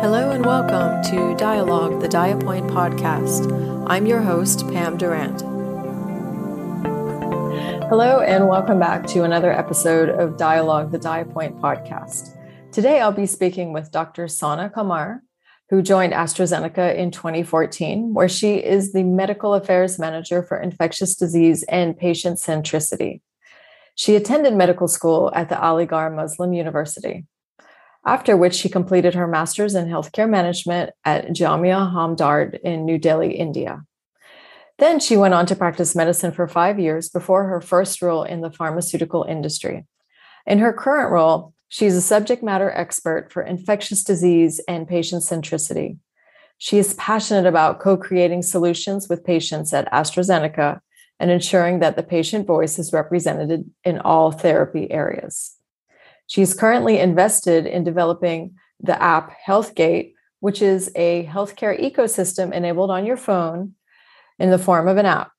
Hello and welcome to Dialogue, the Diapoint podcast. I'm your host, Pam Durant. Hello and welcome back to another episode of Dialogue, the Diapoint podcast. Today I'll be speaking with Dr. Sana Kamar, who joined AstraZeneca in 2014, where she is the Medical Affairs Manager for Infectious Disease and Patient Centricity. She attended medical school at the Aligarh Muslim University after which she completed her master's in healthcare management at Jamia Hamdard in New Delhi, India. Then she went on to practice medicine for five years before her first role in the pharmaceutical industry. In her current role, she's a subject matter expert for infectious disease and patient centricity. She is passionate about co creating solutions with patients at AstraZeneca and ensuring that the patient voice is represented in all therapy areas. She's currently invested in developing the app HealthGate, which is a healthcare ecosystem enabled on your phone in the form of an app.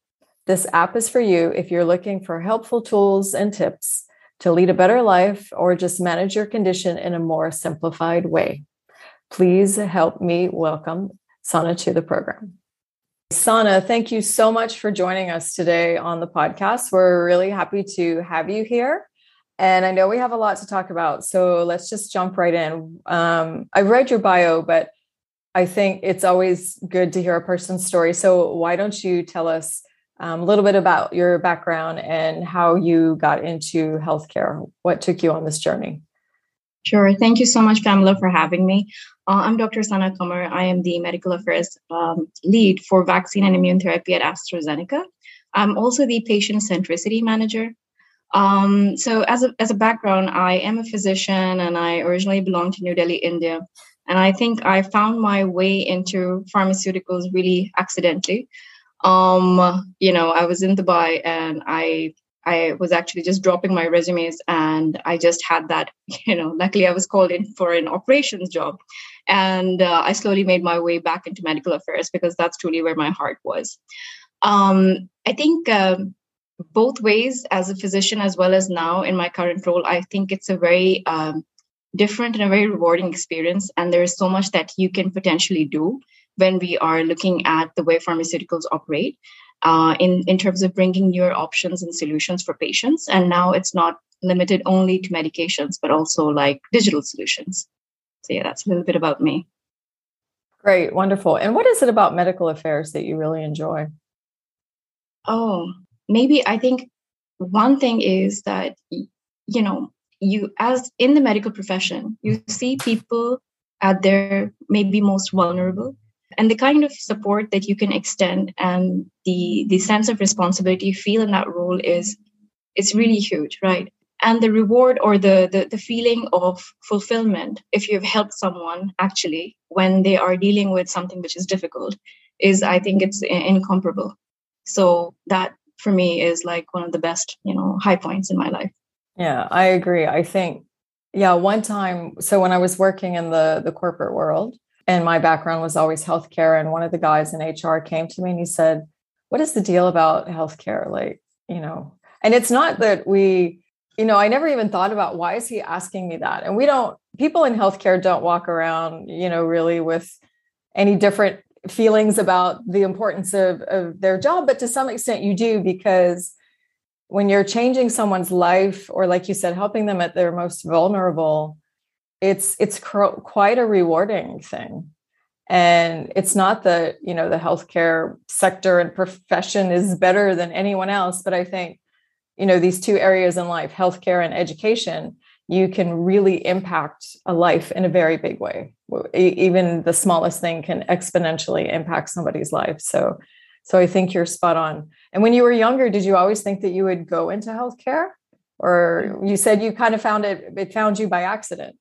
This app is for you if you're looking for helpful tools and tips to lead a better life or just manage your condition in a more simplified way. Please help me welcome Sana to the program. Sana, thank you so much for joining us today on the podcast. We're really happy to have you here. And I know we have a lot to talk about. So let's just jump right in. Um, I've read your bio, but I think it's always good to hear a person's story. So why don't you tell us um, a little bit about your background and how you got into healthcare? What took you on this journey? Sure. Thank you so much, Pamela, for having me. Uh, I'm Dr. Sana Kumar. I am the medical affairs um, lead for vaccine and immune therapy at AstraZeneca. I'm also the patient centricity manager um, so as a as a background, I am a physician and I originally belong to New Delhi, India. And I think I found my way into pharmaceuticals really accidentally. Um, you know, I was in Dubai and I I was actually just dropping my resumes and I just had that, you know, luckily I was called in for an operations job. And uh, I slowly made my way back into medical affairs because that's truly where my heart was. Um, I think um, both ways as a physician as well as now in my current role i think it's a very um, different and a very rewarding experience. And there is so much that you can potentially do when we are looking at the way pharmaceuticals operate uh, in, in terms of bringing newer options and solutions for patients. And now it's not limited only to medications but also like digital solutions. So yeah that's a little bit about me. Great. Wonderful. And what is it about medical affairs that you really enjoy? Oh maybe I think one thing is that, you know, you as in the medical profession, you see people at their maybe most vulnerable and the kind of support that you can extend and the the sense of responsibility you feel in that role is it's really huge right? And the reward or the, the the feeling of fulfillment if you've helped someone actually when they are dealing with something which is difficult is i think it's incomparable. So that for me is like one of the best, you know, high points in my life. Yeah, I agree. I think, yeah, one time, so when I was working in the the corporate world, and my background was always healthcare, and one of the guys in HR came to me and he said, "What is the deal about healthcare?" Like, you know, and it's not that we, you know, I never even thought about why is he asking me that, and we don't. People in healthcare don't walk around, you know, really with any different feelings about the importance of, of their job, but to some extent you do because when you're changing someone's life or like you said helping them at their most vulnerable it's it's cr- quite a rewarding thing and it's not that you know the healthcare sector and profession is better than anyone else but i think you know these two areas in life healthcare and education you can really impact a life in a very big way. Even the smallest thing can exponentially impact somebody's life. So, so I think you're spot on. And when you were younger, did you always think that you would go into healthcare, or you said you kind of found it? It found you by accident.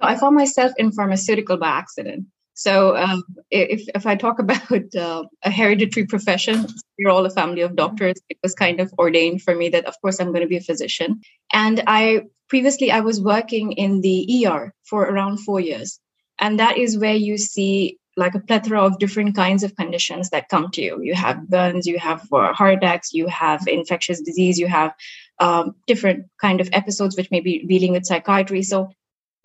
No, I found myself in pharmaceutical by accident. So um, if if I talk about uh, a hereditary profession, we're all a family of doctors. It was kind of ordained for me that, of course, I'm going to be a physician. And I previously I was working in the ER for around four years, and that is where you see like a plethora of different kinds of conditions that come to you. You have burns, you have uh, heart attacks, you have infectious disease, you have um, different kind of episodes which may be dealing with psychiatry. So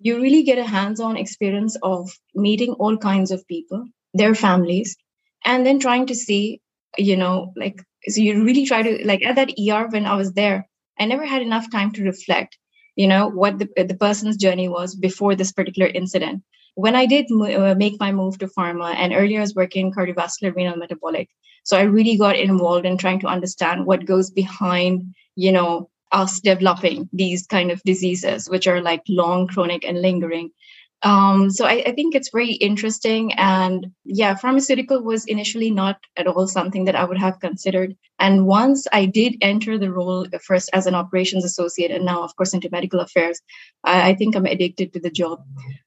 you really get a hands-on experience of meeting all kinds of people their families and then trying to see you know like so you really try to like at that er when i was there i never had enough time to reflect you know what the, the person's journey was before this particular incident when i did uh, make my move to pharma and earlier i was working in cardiovascular renal metabolic so i really got involved in trying to understand what goes behind you know us developing these kind of diseases which are like long chronic and lingering um, so I, I, think it's very interesting. And yeah, pharmaceutical was initially not at all something that I would have considered. And once I did enter the role first as an operations associate and now, of course, into medical affairs, I, I think I'm addicted to the job.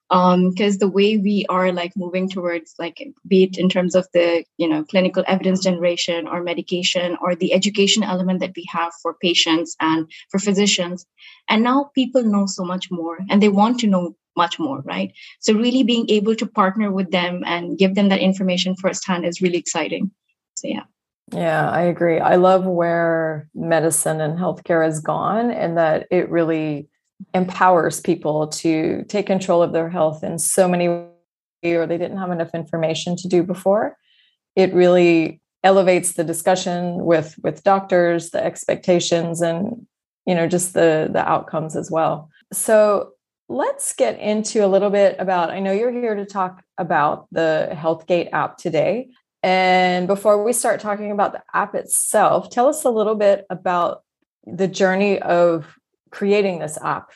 Because um, the way we are like moving towards like be it in terms of the you know clinical evidence generation or medication or the education element that we have for patients and for physicians and now people know so much more and they want to know much more, right? So really being able to partner with them and give them that information firsthand is really exciting. So yeah. Yeah, I agree. I love where medicine and healthcare has gone and that it really empowers people to take control of their health in so many ways or they didn't have enough information to do before. It really elevates the discussion with with doctors, the expectations and you know just the the outcomes as well. So let's get into a little bit about i know you're here to talk about the healthgate app today. And before we start talking about the app itself tell us a little bit about the journey of creating this app.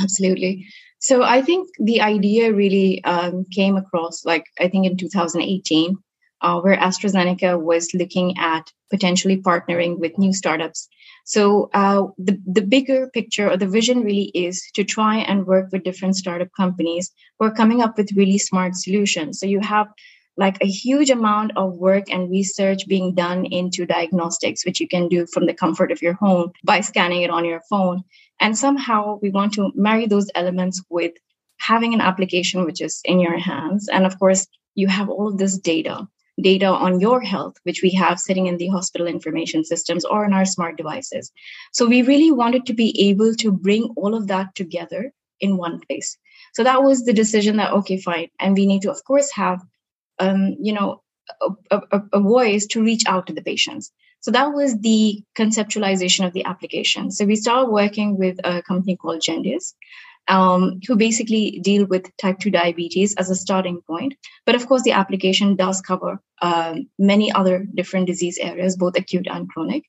Absolutely. So i think the idea really um, came across like i think in 2018 uh, where astrazeneca was looking at potentially partnering with new startups so uh, the the bigger picture or the vision really is to try and work with different startup companies who are coming up with really smart solutions. So you have like a huge amount of work and research being done into diagnostics, which you can do from the comfort of your home by scanning it on your phone. And somehow we want to marry those elements with having an application which is in your hands. And of course, you have all of this data data on your health, which we have sitting in the hospital information systems or in our smart devices. So we really wanted to be able to bring all of that together in one place. So that was the decision that, okay, fine. And we need to, of course, have, um, you know, a, a, a voice to reach out to the patients. So that was the conceptualization of the application. So we started working with a company called Gendius um, who basically deal with type 2 diabetes as a starting point. But of course, the application does cover um, many other different disease areas, both acute and chronic.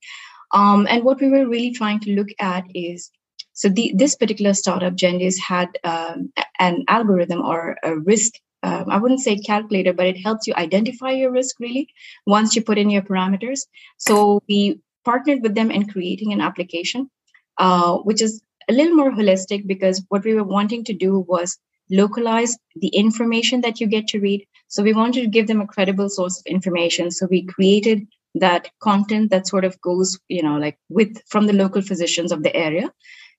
Um, and what we were really trying to look at is so the, this particular startup, Gendius, had um, an algorithm or a risk. Um, I wouldn't say calculator, but it helps you identify your risk really once you put in your parameters. So we partnered with them in creating an application, uh, which is a little more holistic because what we were wanting to do was localize the information that you get to read. So we wanted to give them a credible source of information. So we created that content that sort of goes, you know, like with from the local physicians of the area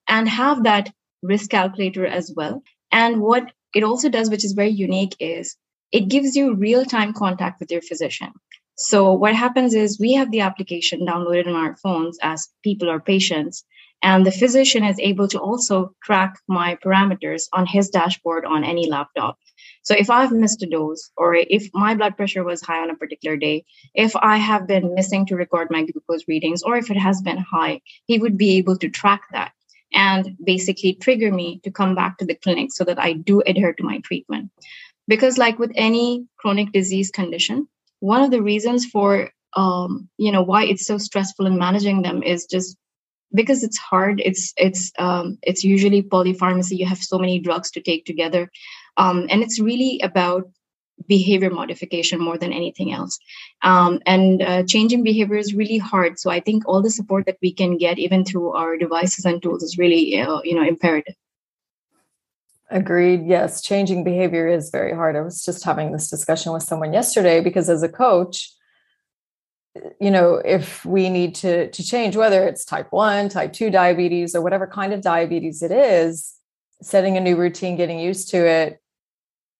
and have that risk calculator as well. And what it also does, which is very unique, is it gives you real time contact with your physician. So what happens is we have the application downloaded on our phones as people or patients and the physician is able to also track my parameters on his dashboard on any laptop. So if I've missed a dose, or if my blood pressure was high on a particular day, if I have been missing to record my glucose readings, or if it has been high, he would be able to track that and basically trigger me to come back to the clinic so that I do adhere to my treatment. Because, like with any chronic disease condition, one of the reasons for um, you know why it's so stressful in managing them is just because it's hard it's it's um, it's usually polypharmacy you have so many drugs to take together um, and it's really about behavior modification more than anything else. Um, and uh, changing behavior is really hard so i think all the support that we can get even through our devices and tools is really uh, you know imperative. Agreed. Yes changing behavior is very hard. I was just having this discussion with someone yesterday because as a coach you know if we need to to change whether it's type 1 type 2 diabetes or whatever kind of diabetes it is setting a new routine getting used to it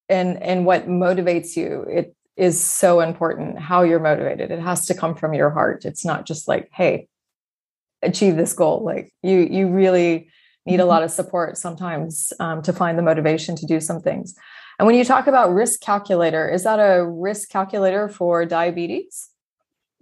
and and what motivates you it is so important how you're motivated it has to come from your heart it's not just like hey achieve this goal like you you really need a mm-hmm. lot of support sometimes um, to find the motivation to do some things. And when you talk about risk calculator, is that a risk calculator for diabetes?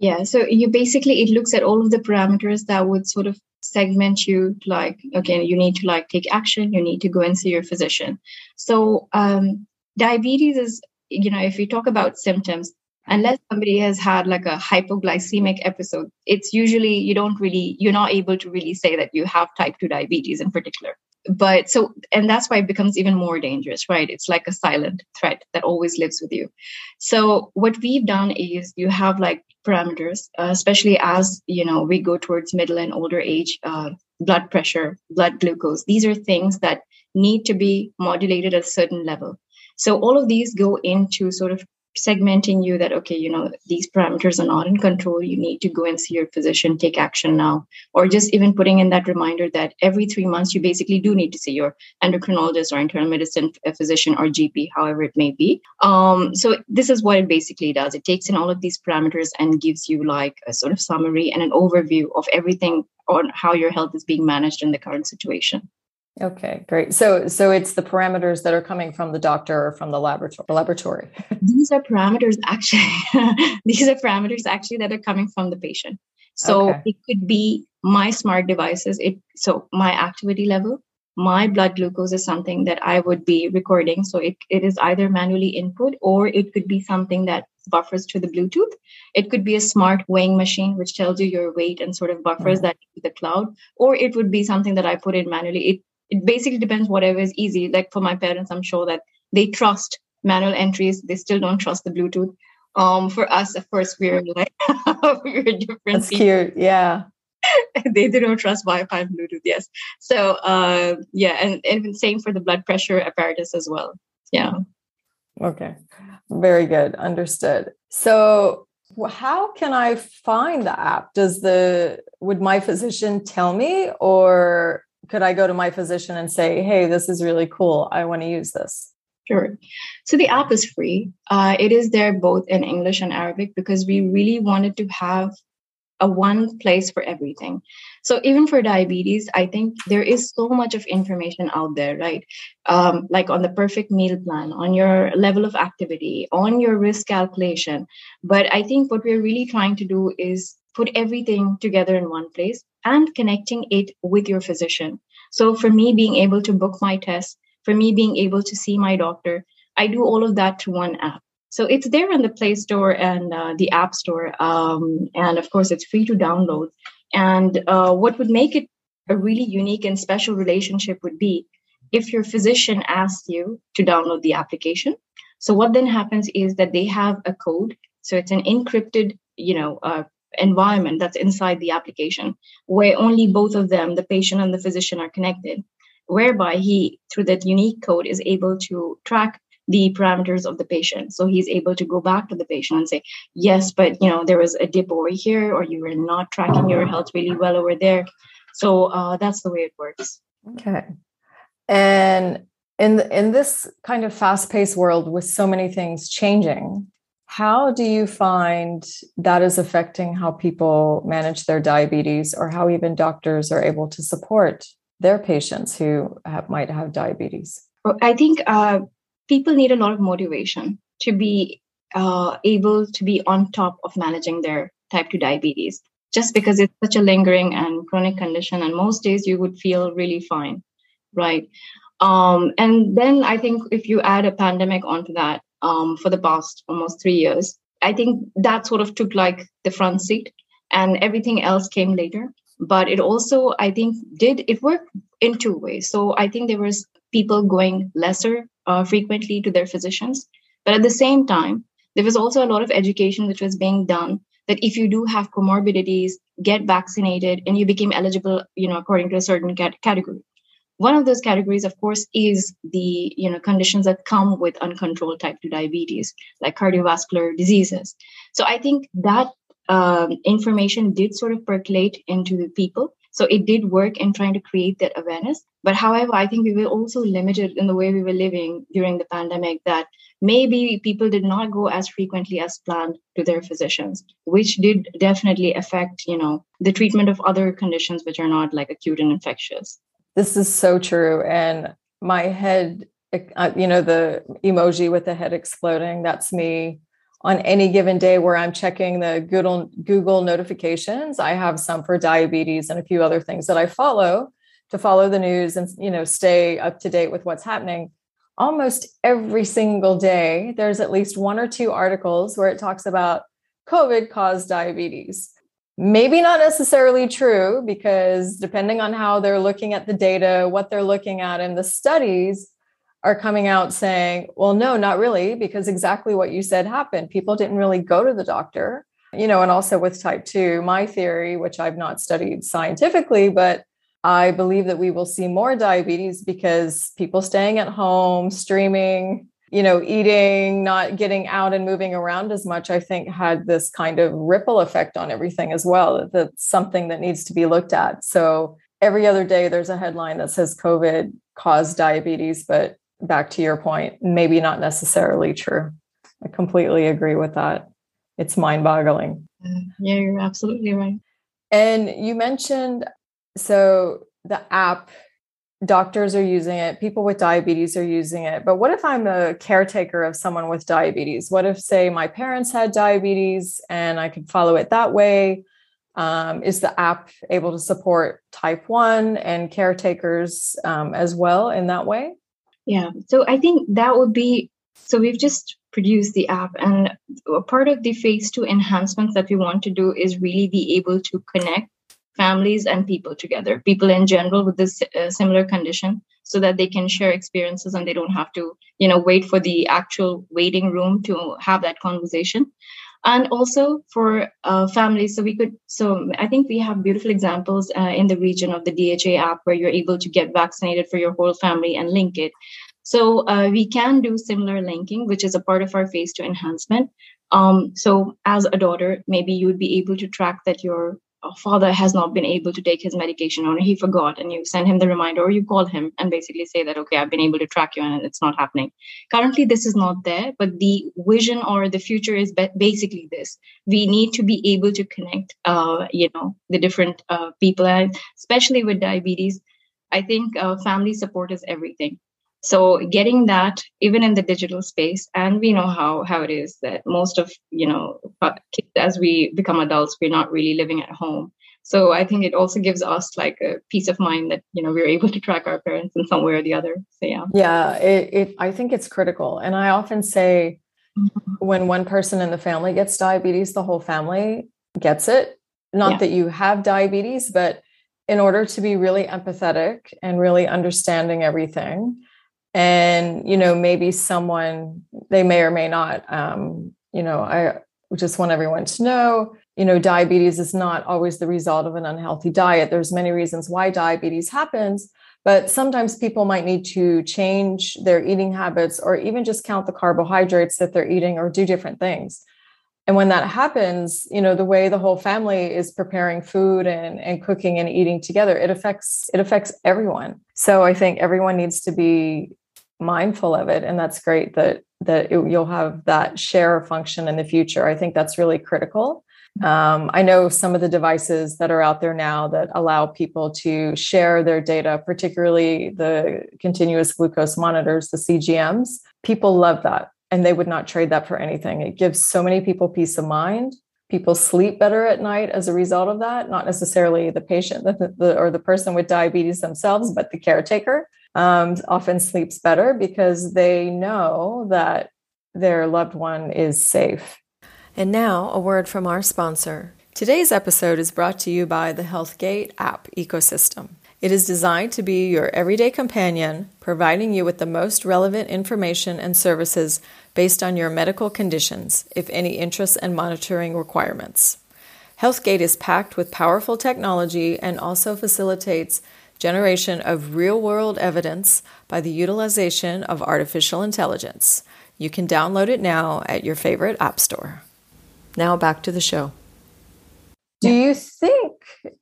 Yeah, so you basically it looks at all of the parameters that would sort of segment you like again you need to like take action you need to go and see your physician. So um, diabetes is you know if we talk about symptoms unless somebody has had like a hypoglycemic episode it's usually you don't really you're not able to really say that you have type 2 diabetes in particular but so and that's why it becomes even more dangerous right? It's like a silent threat that always lives with you. So what we've done is you have like parameters uh, especially as you know we go towards middle and older age uh, blood pressure blood glucose. These are things that need to be modulated at a certain level. So all of these go into sort of segmenting you that okay you know these parameters are not in control. You need to go and see your physician take action now. Or just even putting in that reminder that every 3 months you basically do need to see your endocrinologist or internal medicine physician or gp however it may be. Um, so this is what it basically does. It takes in all of these parameters and gives you like a sort of summary and an overview of everything on how your health is being managed in the current situation Okay, great. So so it's the parameters that are coming from the doctor or from the laboratory. Laboratory. these are parameters actually. these are parameters actually that are coming from the patient. So okay. it could be my smart devices. It so my activity level, my blood glucose is something that I would be recording. So it, it is either manually input or it could be something that buffers to the Bluetooth. It could be a smart weighing machine, which tells you your weight and sort of buffers mm-hmm. that to the cloud. Or it would be something that I put in manually. It it basically depends whatever is easy. Like for my parents i'm sure that they trust manual entries. They still don't trust the bluetooth. Um for us of course we're like we're different that's people. cute yeah. They, don't trust wi-fi and bluetooth yes. So uh yeah and, and same for the blood pressure apparatus as well. Yeah. Okay. Very good. Understood. So how can i find the app? Does the would my physician tell me or could I go to my physician and say, hey, this is really cool. I want to use this? Sure. So the app is free. Uh, it is there both in English and Arabic because we really wanted to have a one place for everything. So even for diabetes, I think there is so much of information out there, right? Um, like on the perfect meal plan, on your level of activity, on your risk calculation. But I think what we're really trying to do is put everything together in one place and connecting it with your physician. So for me, being able to book my test, for me being able to see my doctor, I do all of that through one app. So it's there in the Play Store and uh, the App Store. Um, and of course, it's free to download. And uh, what would make it a really unique and special relationship would be if your physician asks you to download the application. So what then happens is that they have a code. So it's an encrypted, you know, uh, environment that's inside the application where only both of them the patient and the physician are connected whereby he through that unique code is able to track the parameters of the patient. So he's able to go back to the patient and say yes but you know there was a dip over here or you were not tracking your health really well over there. So uh, that's the way it works. Okay. And in in this kind of fast-paced world with so many things changing how do you find that is affecting how people manage their diabetes or how even doctors are able to support their patients who have, might have diabetes? I think uh, people need a lot of motivation to be uh, able to be on top of managing their type 2 diabetes just because it's such a lingering and chronic condition and most days you would feel really fine right um, and then i think if you add a pandemic onto that um, for the past almost three years. I think that sort of took like the front seat and everything else came later. But it also, I think, did it worked in two ways. So I think there was people going lesser uh, frequently to their physicians. But at the same time, there was also a lot of education which was being done that if you do have comorbidities, get vaccinated and you became eligible, you know, according to a certain cat- category. One of those categories, of course, is the you know conditions that come with uncontrolled type 2 diabetes, like cardiovascular diseases. So I think that um, information did sort of percolate into the people. So it did work in trying to create that awareness. But however, I think we were also limited in the way we were living during the pandemic that maybe people did not go as frequently as planned to their physicians, which did definitely affect, you know, the treatment of other conditions which are not like acute and infectious. This is so true. And my head, uh, you know, the emoji with the head exploding, that's me on any given day where I'm checking the Google, Google notifications. I have some for diabetes and a few other things that I follow to follow the news and you know stay up to date with what's happening almost every single day there's at least one or two articles where it talks about covid caused diabetes maybe not necessarily true because depending on how they're looking at the data what they're looking at in the studies are coming out saying well no not really because exactly what you said happened. People didn't really go to the doctor. You know and also with type 2 my theory which i've not studied scientifically but I believe that we will see more diabetes because people staying at home, streaming, you know, eating, not getting out and moving around as much, I think had this kind of ripple effect on everything as well. That's something that needs to be looked at. So every other day there's a headline that says COVID caused diabetes, but back to your point, maybe not necessarily true. I completely agree with that. It's mind boggling. Yeah, you're absolutely right. And you mentioned so the app doctors are using it people with diabetes are using it but what if i'm a caretaker of someone with diabetes? What if say my parents had diabetes and i could follow it that way? Um, is the app able to support type 1 and caretakers um, as well in that way? Yeah so i think that would be so we've just produced the app and part of the phase two enhancements that we want to do is really be able to connect families and people together, people in general with this uh, similar condition, so that they can share experiences and they don't have to, you know, wait for the actual waiting room to have that conversation. And also for uh, families, so we could, so I think we have beautiful examples uh, in the region of the DHA app where you're able to get vaccinated for your whole family and link it. So uh, we can do similar linking, which is a part of our phase two enhancement. Um, so as a daughter, maybe you would be able to track that your father has not been able to take his medication or he forgot and you send him the reminder or you call him and basically say that okay i've been able to track you and it's not happening. Currently this is not there but the vision or the future is basically this. We need to be able to connect uh, you know the different uh, people and especially with diabetes i think uh, family support is everything so getting that even in the digital space and we know how how it is that most of you know as we become adults we're not really living at home. So i think it also gives us like a peace of mind that you know we're able to track our parents in some way or the other. So yeah. Yeah it, it i think it's critical. And i often say mm-hmm. when one person in the family gets diabetes the whole family gets it. Not yeah. that you have diabetes but in order to be really empathetic and really understanding everything and you know maybe someone they may or may not um, you know i just want everyone to know you know diabetes is not always the result of an unhealthy diet. There's many reasons why diabetes happens but sometimes people might need to change their eating habits or even just count the carbohydrates that they're eating or do different things. And when that happens you know the way the whole family is preparing food and, and cooking and eating together it affects it affects everyone. So i think everyone needs to be mindful of it and that's great that that it, you'll have that share function in the future. I think that's really critical. Um, i know some of the devices that are out there now that allow people to share their data particularly the continuous glucose monitors the cgms people love that and they would not trade that for anything. It gives so many people peace of mind. People sleep better at night as a result of that not necessarily the patient or the person with diabetes themselves but the caretaker um, often sleeps better because they know that their loved one is safe. And now, a word from our sponsor. Today's episode is brought to you by the HealthGate app ecosystem. It is designed to be your everyday companion, providing you with the most relevant information and services based on your medical conditions, if any interests and monitoring requirements. HealthGate is packed with powerful technology and also facilitates generation of real world evidence by the utilization of artificial intelligence. You can download it now at your favorite app store. Now back to the show. Do you think,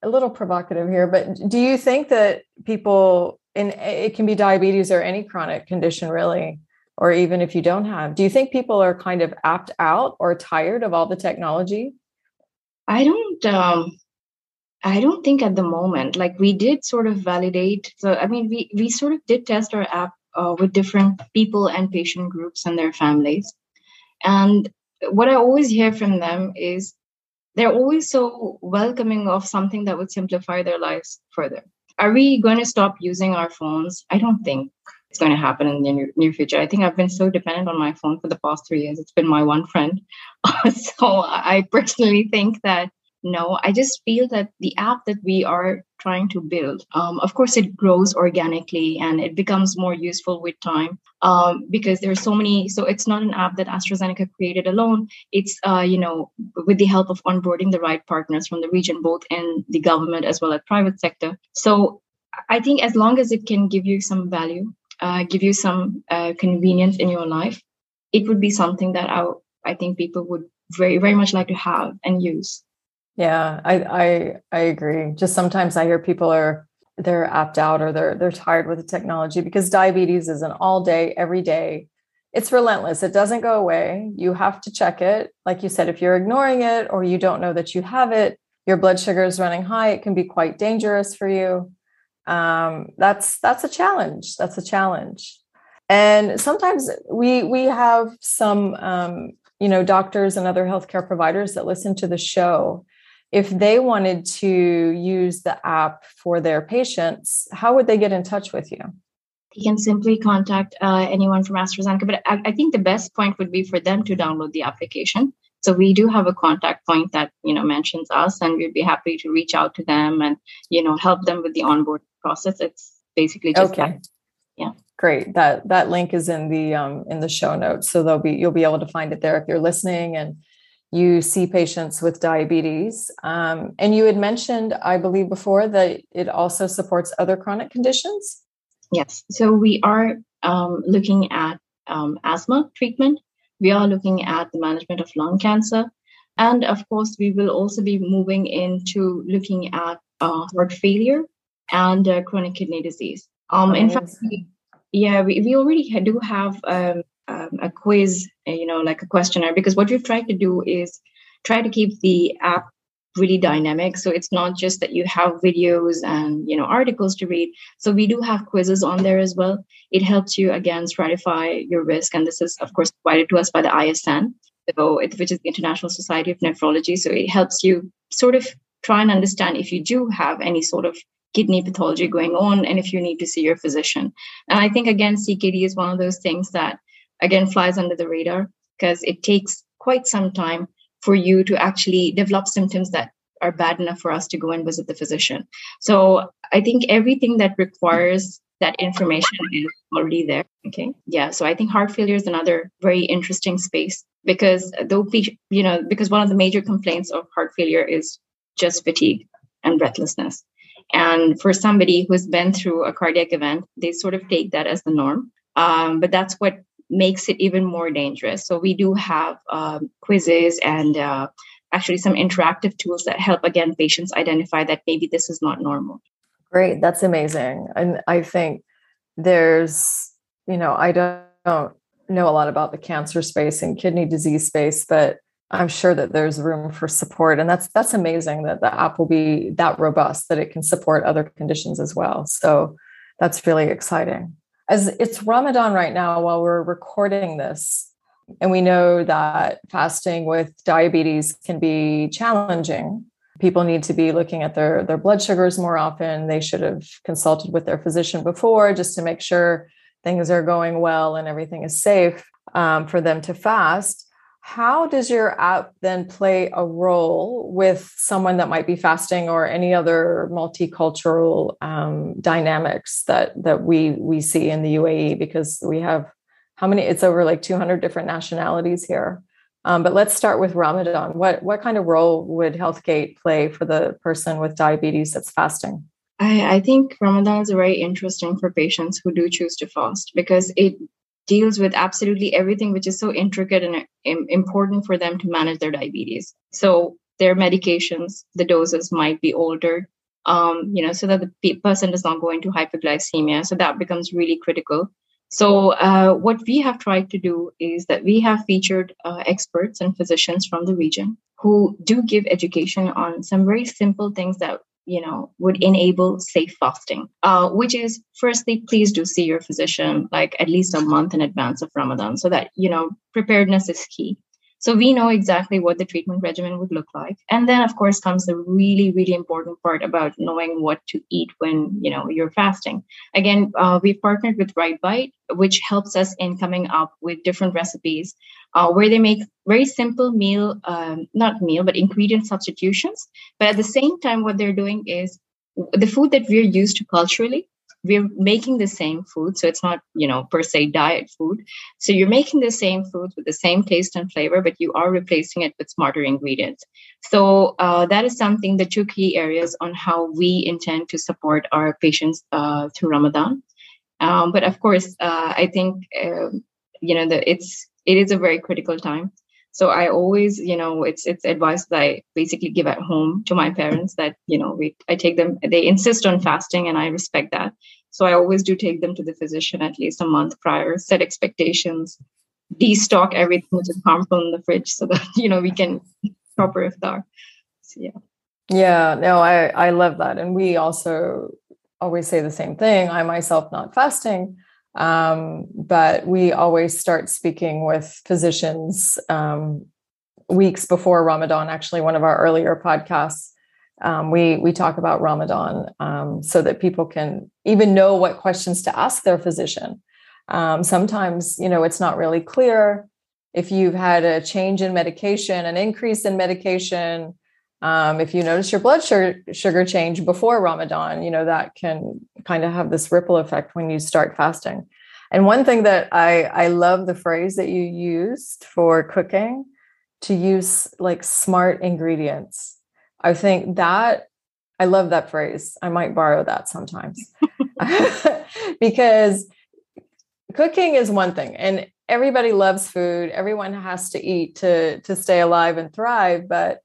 a little provocative here, but do you think that people, and it can be diabetes or any chronic condition really, or even if you don't have, do you think people are kind of apt out or tired of all the technology? I don't um, I don't think at the moment. Like we did sort of validate. So I mean, we we sort of did test our app uh, with different people and patient groups and their families, and what I always hear from them is they're always so welcoming of something that would simplify their lives further. Are we going to stop using our phones? I don't think it's going to happen in the near, near future. I think I've been so dependent on my phone for the past three years. It's been my one friend. so I personally think that no, I just feel that the app that we are trying to build, um, of course, it grows organically and it becomes more useful with time um, because there's so many. So it's not an app that AstraZeneca created alone. It's uh, you know with the help of onboarding the right partners from the region, both in the government as well as private sector. So I think as long as it can give you some value, uh, give you some uh, convenience in your life, it would be something that I I think people would very very much like to have and use. Yeah, I I I agree. Just sometimes I hear people are they're apt out or they're they're tired with the technology because diabetes is an all day, every day. It's relentless. It doesn't go away. You have to check it. Like you said, if you're ignoring it or you don't know that you have it, your blood sugar is running high. It can be quite dangerous for you. Um, that's that's a challenge. That's a challenge. And sometimes we we have some um, you know doctors and other healthcare providers that listen to the show if they wanted to use the app for their patients, how would they get in touch with you? You can simply contact uh, anyone from AstraZeneca, but I, I, think the best point would be for them to download the application. So we do have a contact point that you know mentions us, and we'd be happy to reach out to them and you know help them with the onboard process. It's basically just okay. That. Yeah, great. That that link is in the um, in the show notes, so they'll be you'll be able to find it there if you're listening and you see patients with diabetes. Um, and you had mentioned, I believe, before that it also supports other chronic conditions. Yes. So we are um, looking at um, asthma treatment, we are looking at the management of lung cancer. And of course, we will also be moving into looking at uh, heart failure and uh, chronic kidney disease. Um, in fact, we, yeah, we, we already do have um, a quiz, uh, you know, like a questionnaire, because what we've tried to do is try to keep the app really dynamic. So it's not just that you have videos and you know articles to read. So we do have quizzes on there as well. It helps you again stratify your risk. And this is of course provided to us by the isn so it, which is the international society of nephrology. So it helps you sort of try and understand if you do have any sort of kidney pathology going on and if you need to see your physician. And i think again ckd is one of those things that again flies under the radar because it takes quite some time for you to actually develop symptoms that are bad enough for us to go and visit the physician. So I think everything that requires that information is already there. Okay. Yeah. So I think heart failure is another very interesting space because though, you know, because one of the major complaints of heart failure is just fatigue and breathlessness. And for somebody who's been through a cardiac event, they sort of take that as the norm. Um, but that's what makes it even more dangerous. So we do have um, quizzes and uh, actually some interactive tools that help again patients identify that maybe this is not normal. Great, that's amazing. And I think there's, you know, I don't, don't know a lot about the cancer space and kidney disease space, but I'm sure that there's room for support, and that's that's amazing that the app will be that robust that it can support other conditions as well. So that's really exciting as it's Ramadan right now while we're recording this. And we know that fasting with diabetes can be challenging. People need to be looking at their, their blood sugars more often. They should have consulted with their physician before just to make sure things are going well and everything is safe um, for them to fast how does your app then play a role with someone that might be fasting or any other multicultural um, dynamics that that we we see in the UAE because we have how many it's over like 200 different nationalities here. Um, but let's start with Ramadan. What what kind of role would Healthgate play for the person with diabetes that's fasting? I, I think Ramadan is very interesting for patients who do choose to fast because it deals with absolutely everything which is so intricate and important for them to manage their diabetes. So their medications, the doses might be altered, um, you know, so that the person does not go into hyperglycemia. So that becomes really critical. So uh, what we have tried to do is that we have featured uh, experts and physicians from the region who do give education on some very simple things that you know would enable safe fasting uh, which is firstly please do see your physician like at least a month in advance of ramadan so that you know preparedness is key so we know exactly what the treatment regimen would look like. And then of course comes the really, really important part about knowing what to eat when, you know, you're fasting. Again, uh, we've partnered with Right Bite, which helps us in coming up with different recipes uh, where they make very simple meal, um, not meal, but ingredient substitutions. But at the same time, what they're doing is the food that we're used to culturally we're making the same food so it's not you know per se diet food. So you're making the same food with the same taste and flavor but you are replacing it with smarter ingredients. So uh, that is something the two key areas on how we intend to support our patients uh, through ramadan. Um, but of course uh, i think um, you know the, it's it is a very critical time so i always you know it's it's advice that i basically give at home to my parents that you know we i take them they insist on fasting and i respect that. So i always do take them to the physician at least a month prior set expectations destock everything which is harmful in the fridge so that you know we can proper iftar so yeah. Yeah no i i love that. And we also always say the same thing. I myself not fasting um, but we always start speaking with physicians um, weeks before Ramadan. Actually, one of our earlier podcasts, um, we we talk about Ramadan um, so that people can even know what questions to ask their physician. Um, sometimes, you know, it's not really clear if you've had a change in medication, an increase in medication, um, if you notice your blood sugar, sugar change before Ramadan, you know, that can kind of have this ripple effect when you start fasting. And one thing that I, I love the phrase that you used for cooking to use like smart ingredients. I think that I love that phrase. I might borrow that sometimes because cooking is one thing and everybody loves food. Everyone has to eat to, to stay alive and thrive. But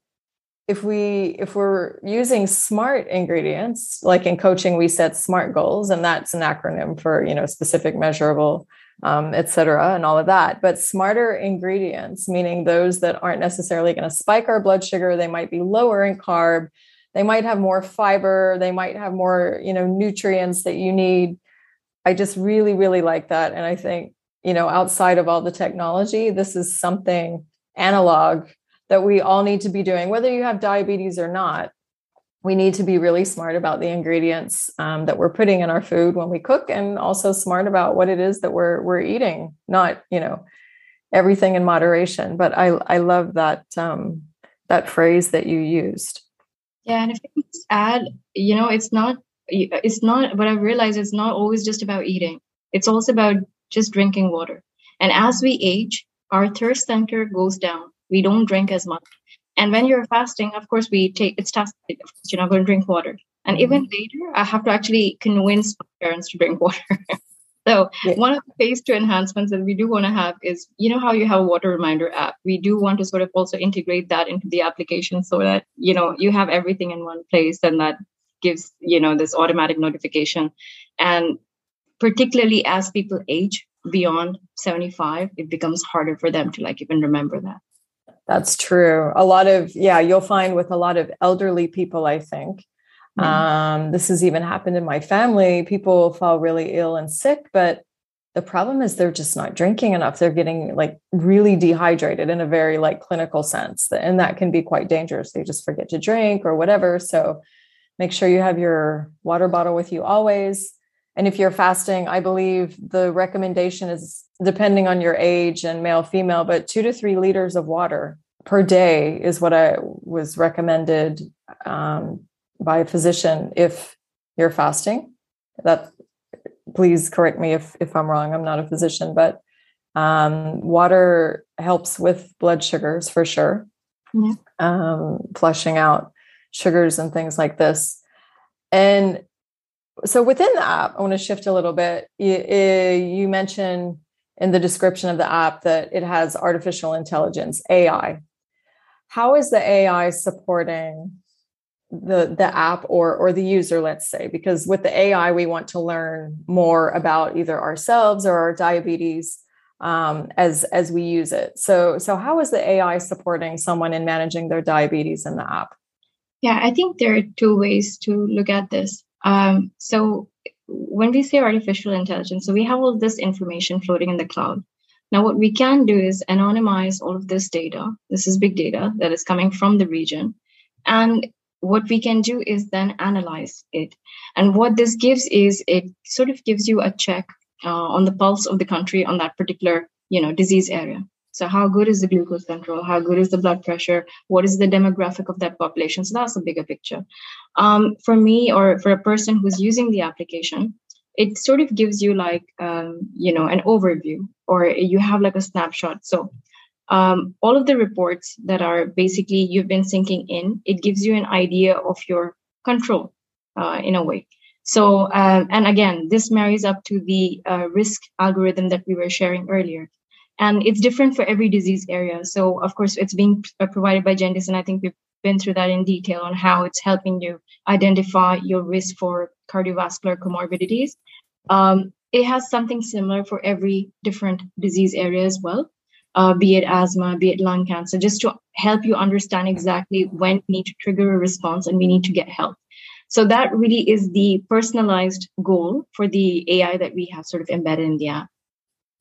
if we if we're using smart ingredients like in coaching we set smart goals and that's an acronym for you know specific measurable um, et cetera and all of that. But smarter ingredients meaning those that aren't necessarily going to spike our blood sugar they might be lower in carb they might have more fiber they might have more you know nutrients that you need. I just really really like that and i think you know outside of all the technology this is something analog that we all need to be doing, whether you have diabetes or not. We need to be really smart about the ingredients um, that we're putting in our food when we cook, and also smart about what it is that we're we're eating. Not you know everything in moderation, but I I love that um, that phrase that you used. Yeah, and if I just add, you know, it's not it's not. what I've realized it's not always just about eating. It's also about just drinking water. And as we age, our thirst center goes down we don't drink as much. And when you're fasting of course we take it's tough you're not going to drink water. And mm-hmm. even later i have to actually convince my parents to drink water. So yeah. one of the phase two enhancements that we do want to have is you know how you have a water reminder app? We do want to sort of also integrate that into the application so that you know you have everything in one place and that gives you know this automatic notification. And particularly as people age beyond 75 it becomes harder for them to like even remember that that's true. A lot of, yeah, you'll find with a lot of elderly people, I think. Mm-hmm. Um, this has even happened in my family. People fall really ill and sick, but the problem is they're just not drinking enough. They're getting like really dehydrated in a very like clinical sense. And that can be quite dangerous. They just forget to drink or whatever. So make sure you have your water bottle with you always. And if you're fasting, I believe the recommendation is depending on your age and male, female, but two to three liters of water per day is what I was recommended um, by a physician if you're fasting. That please correct me if if I'm wrong. I'm not a physician, but um, water helps with blood sugars for sure, yeah. um, flushing out sugars and things like this. And so within the app, I want to shift a little bit. You, you mentioned in the description of the app that it has artificial intelligence, AI. How is the AI supporting the the app or or the user let's say because with the ai we want to learn more about either ourselves or our diabetes um, as as we use it so so how is the ai supporting someone in managing their diabetes in the app Yeah, I think there are two ways to look at this. Um, so when we say artificial intelligence, so we have all this information floating in the cloud. Now, what we can do is anonymize all of this data. This is big data that is coming from the region. And what we can do is then analyze it. And what this gives is it sort of gives you a check uh, on the pulse of the country on that particular you know disease area. So how good is the glucose control? How good is the blood pressure? What is the demographic of that population? So that's a bigger picture. Um, for me or for a person who's using the application, it sort of gives you like um, you know an overview or you have like a snapshot so um, all of the reports that are basically you've been syncing in it gives you an idea of your control uh, in a way so um, and again this marries up to the uh, risk algorithm that we were sharing earlier and it's different for every disease area so of course it's being uh, provided by gendis and i think we've been through that in detail on how it's helping you identify your risk for cardiovascular comorbidities. Um, it has something similar for every different disease area as well, uh, be it asthma, be it lung cancer, just to help you understand exactly when we need to trigger a response and we need to get help. So that really is the personalized goal for the AI that we have sort of embedded in the app.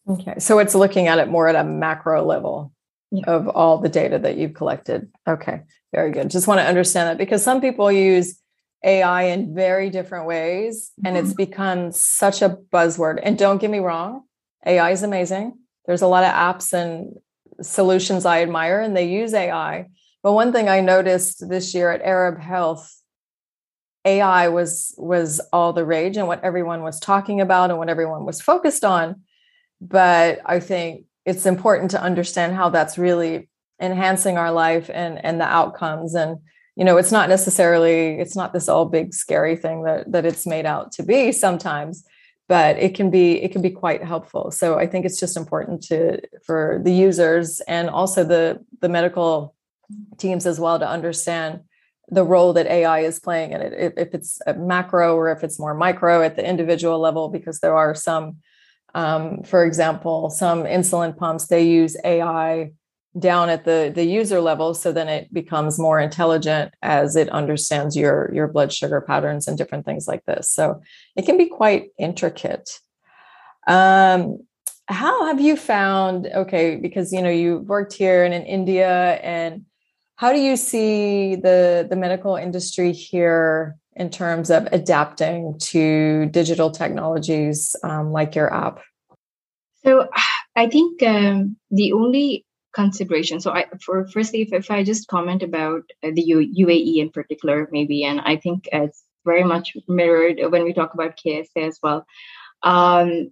Okay. So it's looking at it more at a macro level yeah. of all the data that you've collected. Okay. Very good. Just want to understand that because some people use AI in very different ways and mm-hmm. it's become such a buzzword. And don't get me wrong, AI is amazing. There's a lot of apps and solutions I admire and they use AI. But one thing I noticed this year at Arab Health, AI was was all the rage and what everyone was talking about and what everyone was focused on. But I think it's important to understand how that's really enhancing our life and and the outcomes. And you know it's not necessarily it's not this all big scary thing that that it's made out to be sometimes but it can be it can be quite helpful. So i think it's just important to for the users and also the the medical teams as well to understand the role that ai is playing in it. If, if it's macro or if it's more micro at the individual level because there are some um, for example some insulin pumps they use ai down at the the user level so then it becomes more intelligent as it understands your your blood sugar patterns and different things like this. So it can be quite intricate. Um how have you found okay because you know you worked here and in india and how do you see the the medical industry here in terms of adapting to digital technologies um, like your app so i think um, the only consideration. So, I for firstly, if, if I just comment about uh, the U, UAE in particular, maybe, and I think it's very much mirrored when we talk about KSA as well. Um,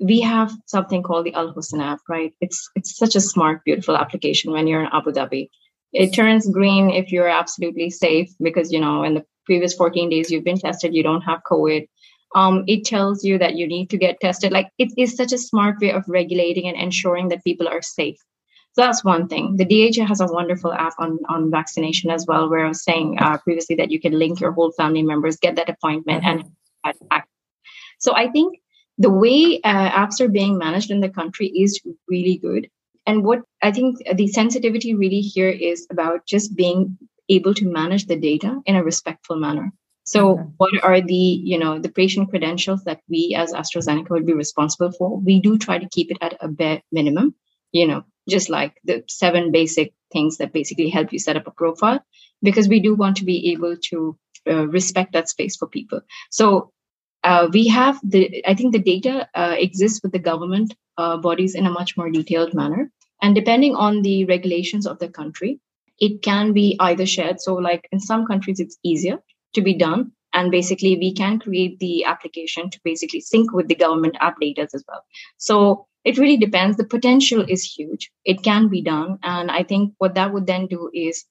we have something called the Al Hosn app, right? It's it's such a smart, beautiful application when you're in Abu Dhabi. It turns green if you're absolutely safe because you know in the previous 14 days you've been tested, you don't have COVID. Um, it tells you that you need to get tested. Like it is such a smart way of regulating and ensuring that people are safe. So that's one thing. The DHA has a wonderful app on, on vaccination as well, where I was saying uh, previously that you can link your whole family members, get that appointment, and. So I think the way uh, apps are being managed in the country is really good. And what I think the sensitivity really here is about just being able to manage the data in a respectful manner. So, okay. what are the you know the patient credentials that we as AstraZeneca would be responsible for? We do try to keep it at a bare minimum. You know, just like the seven basic things that basically help you set up a profile, because we do want to be able to uh, respect that space for people. So uh, we have the, I think the data uh, exists with the government uh, bodies in a much more detailed manner. And depending on the regulations of the country, it can be either shared. So, like in some countries, it's easier to be done. And basically, we can create the application to basically sync with the government app data as well. So, it really depends. The potential is huge. It can be done. And I think what that would then do is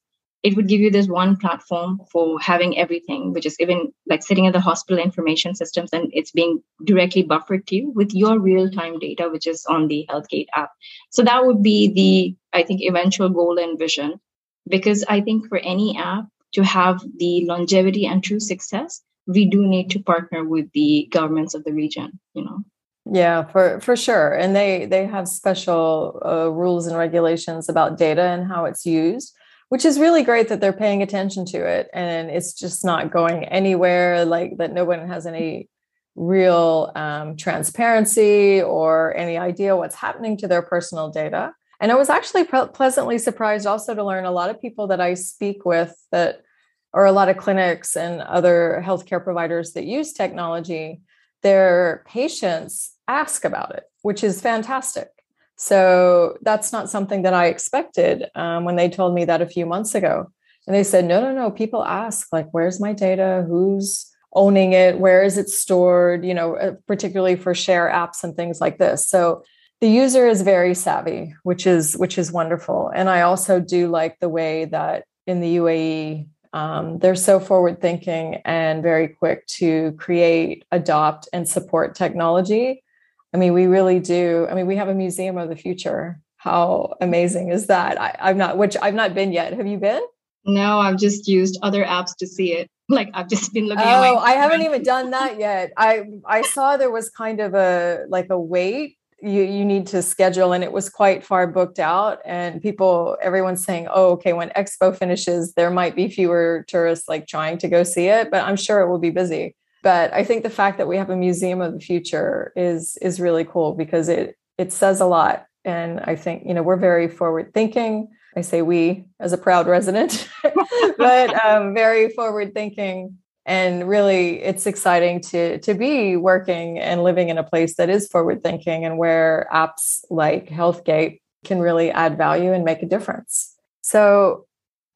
it would give you this one platform for having everything, which is even like sitting at the hospital information systems and it's being directly buffered to you with your real time data, which is on the HealthGate app. So that would be the, I think, eventual goal and vision. Because I think for any app to have the longevity and true success, we do need to partner with the governments of the region, you know. Yeah, for for sure. And they they have special uh, rules and regulations about data and how it's used. which is really great that they're paying attention to it and it's just not going anywhere like that no one has any real um, transparency or any idea what's happening to their personal data and i was actually pre- pleasantly surprised also to learn a lot of people that i speak with that or a lot of clinics and other healthcare providers that use technology their patients ask about it which is fantastic so that's not something that I expected um, when they told me that a few months ago. And they said, no, no, no. People ask, like, where's my data? Who's owning it? Where is it stored? You know, uh, particularly for share apps and things like this. So the user is very savvy, which is which is wonderful. And I also do like the way that in the UAE um, they're so forward thinking and very quick to create, adopt, and support technology I mean, we really do. I mean, we have a museum of the future. How amazing is that? I, I've not, which I've not been yet. Have you been? No, I've just used other apps to see it. Like I've just been looking. Oh, I haven't even done that yet. I I saw there was kind of a like a wait you you need to schedule, and it was quite far booked out. And people, everyone's saying, "Oh, okay, when Expo finishes, there might be fewer tourists like trying to go see it, but I'm sure it will be busy." but i think the fact that we have a museum of the future is is really cool because it it says a lot and i think you know we're very forward thinking i say we as a proud resident but um, very forward thinking and really it's exciting to to be working and living in a place that is forward thinking and where apps like healthgate can really add value and make a difference so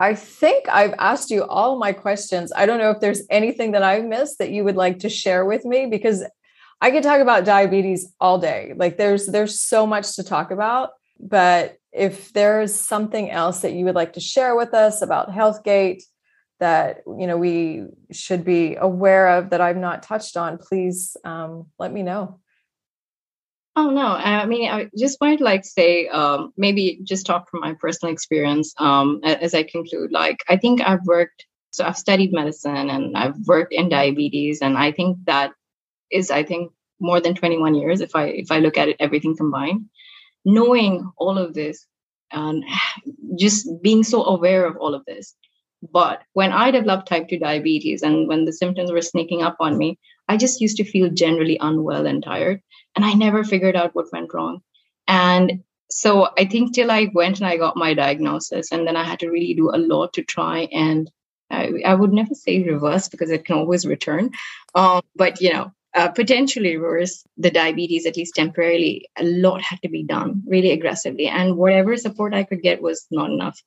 I think I've asked you all my questions. I don't know if there's anything that I've missed that you would like to share with me because I could talk about diabetes all day. Like there's there's so much to talk about, but if there's something else that you would like to share with us about Healthgate that you know we should be aware of that I've not touched on, please um, let me know. Oh no, I mean, I just might like say um, maybe just talk from my personal experience um, as I conclude. Like, I think I've worked, so I've studied medicine and I've worked in diabetes, and I think that is, I think, more than 21 years if I if I look at it everything combined. Knowing all of this and just being so aware of all of this. But when I developed type 2 diabetes and when the symptoms were sneaking up on me, I just used to feel generally unwell and tired and I never figured out what went wrong. And so I think till I went and I got my diagnosis, and then I had to really do a lot to try and I, I would never say reverse because it can always return, um, but you know, uh, potentially reverse the diabetes at least temporarily. A lot had to be done really aggressively, and whatever support I could get was not enough.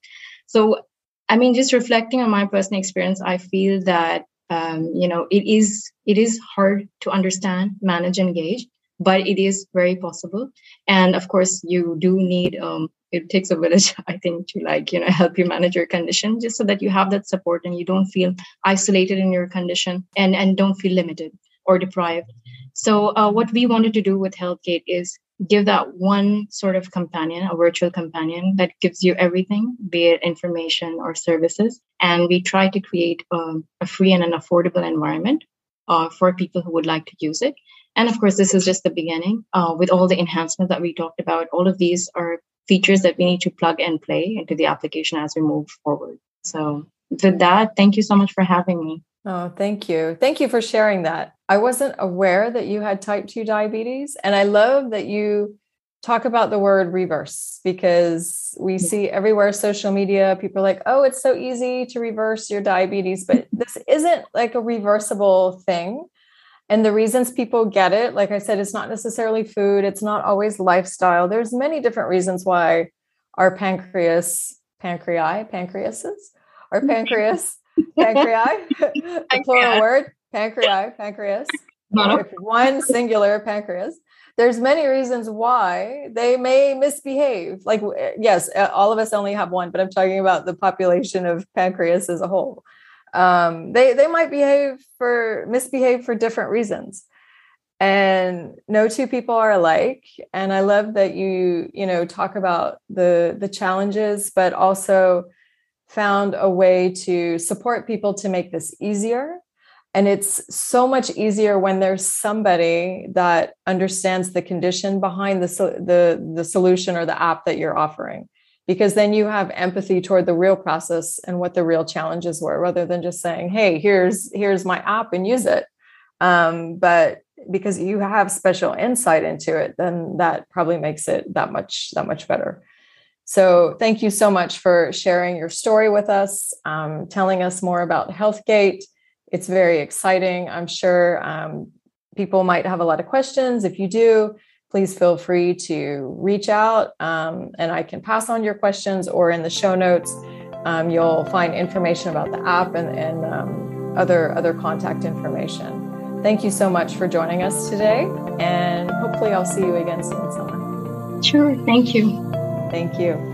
So, I mean, just reflecting on my personal experience, I feel that um, you know it is it is hard to understand, manage, engage but it is very possible. And of course you do need um, it takes a village i think to like you know help you manage your condition just so that you have that support and you don't feel isolated in your condition and and don't feel limited or deprived. So uh, what we wanted to do with healthgate is give that one sort of companion a virtual companion that gives you everything be it information or services and we try to create a free and an affordable environment uh, for people who would like to use it and of course, this is just the beginning. Uh, with all the enhancements that we talked about, all of these are features that we need to plug and play into the application as we move forward. So, with that, thank you so much for having me. Oh, thank you. Thank you for sharing that. I wasn't aware that you had type 2 diabetes. And I love that you talk about the word reverse because we see everywhere social media people are like oh it's so easy to reverse your diabetes but this isn't like a reversible thing and the reasons people get it like i said it's not necessarily food it's not always lifestyle there's many different reasons why our pancreas pancreas pancreases our pancreas pancreas. the plural word pancreas. Pancreas one singular pancreas. There's many reasons why they may misbehave. Like yes all of us only have one but i'm talking about the population of pancreas as a whole. Um, they they might behave for misbehave for different reasons. And no two people are alike. And i love that you you know talk about the the challenges but also found a way to support people to make this easier. And it's so much easier when there's somebody that understands the condition behind the the the solution or the app that you're offering. Because then you have empathy toward the real process and what the real challenges were rather than just saying hey here's here's my app and use it. Um, but because you have special insight into it then that probably makes it that much that much better so thank you so much for sharing your story with us um, telling us more about healthgate it's very exciting i'm sure um, people might have a lot of questions if you do please feel free to reach out um, and I can pass on your questions or in the show notes. Um, you'll find information about the app and, and um, other, other contact information. Thank you so much for joining us today, and hopefully, I'll see you again soon, Sana. Sure. Thank you. Thank you.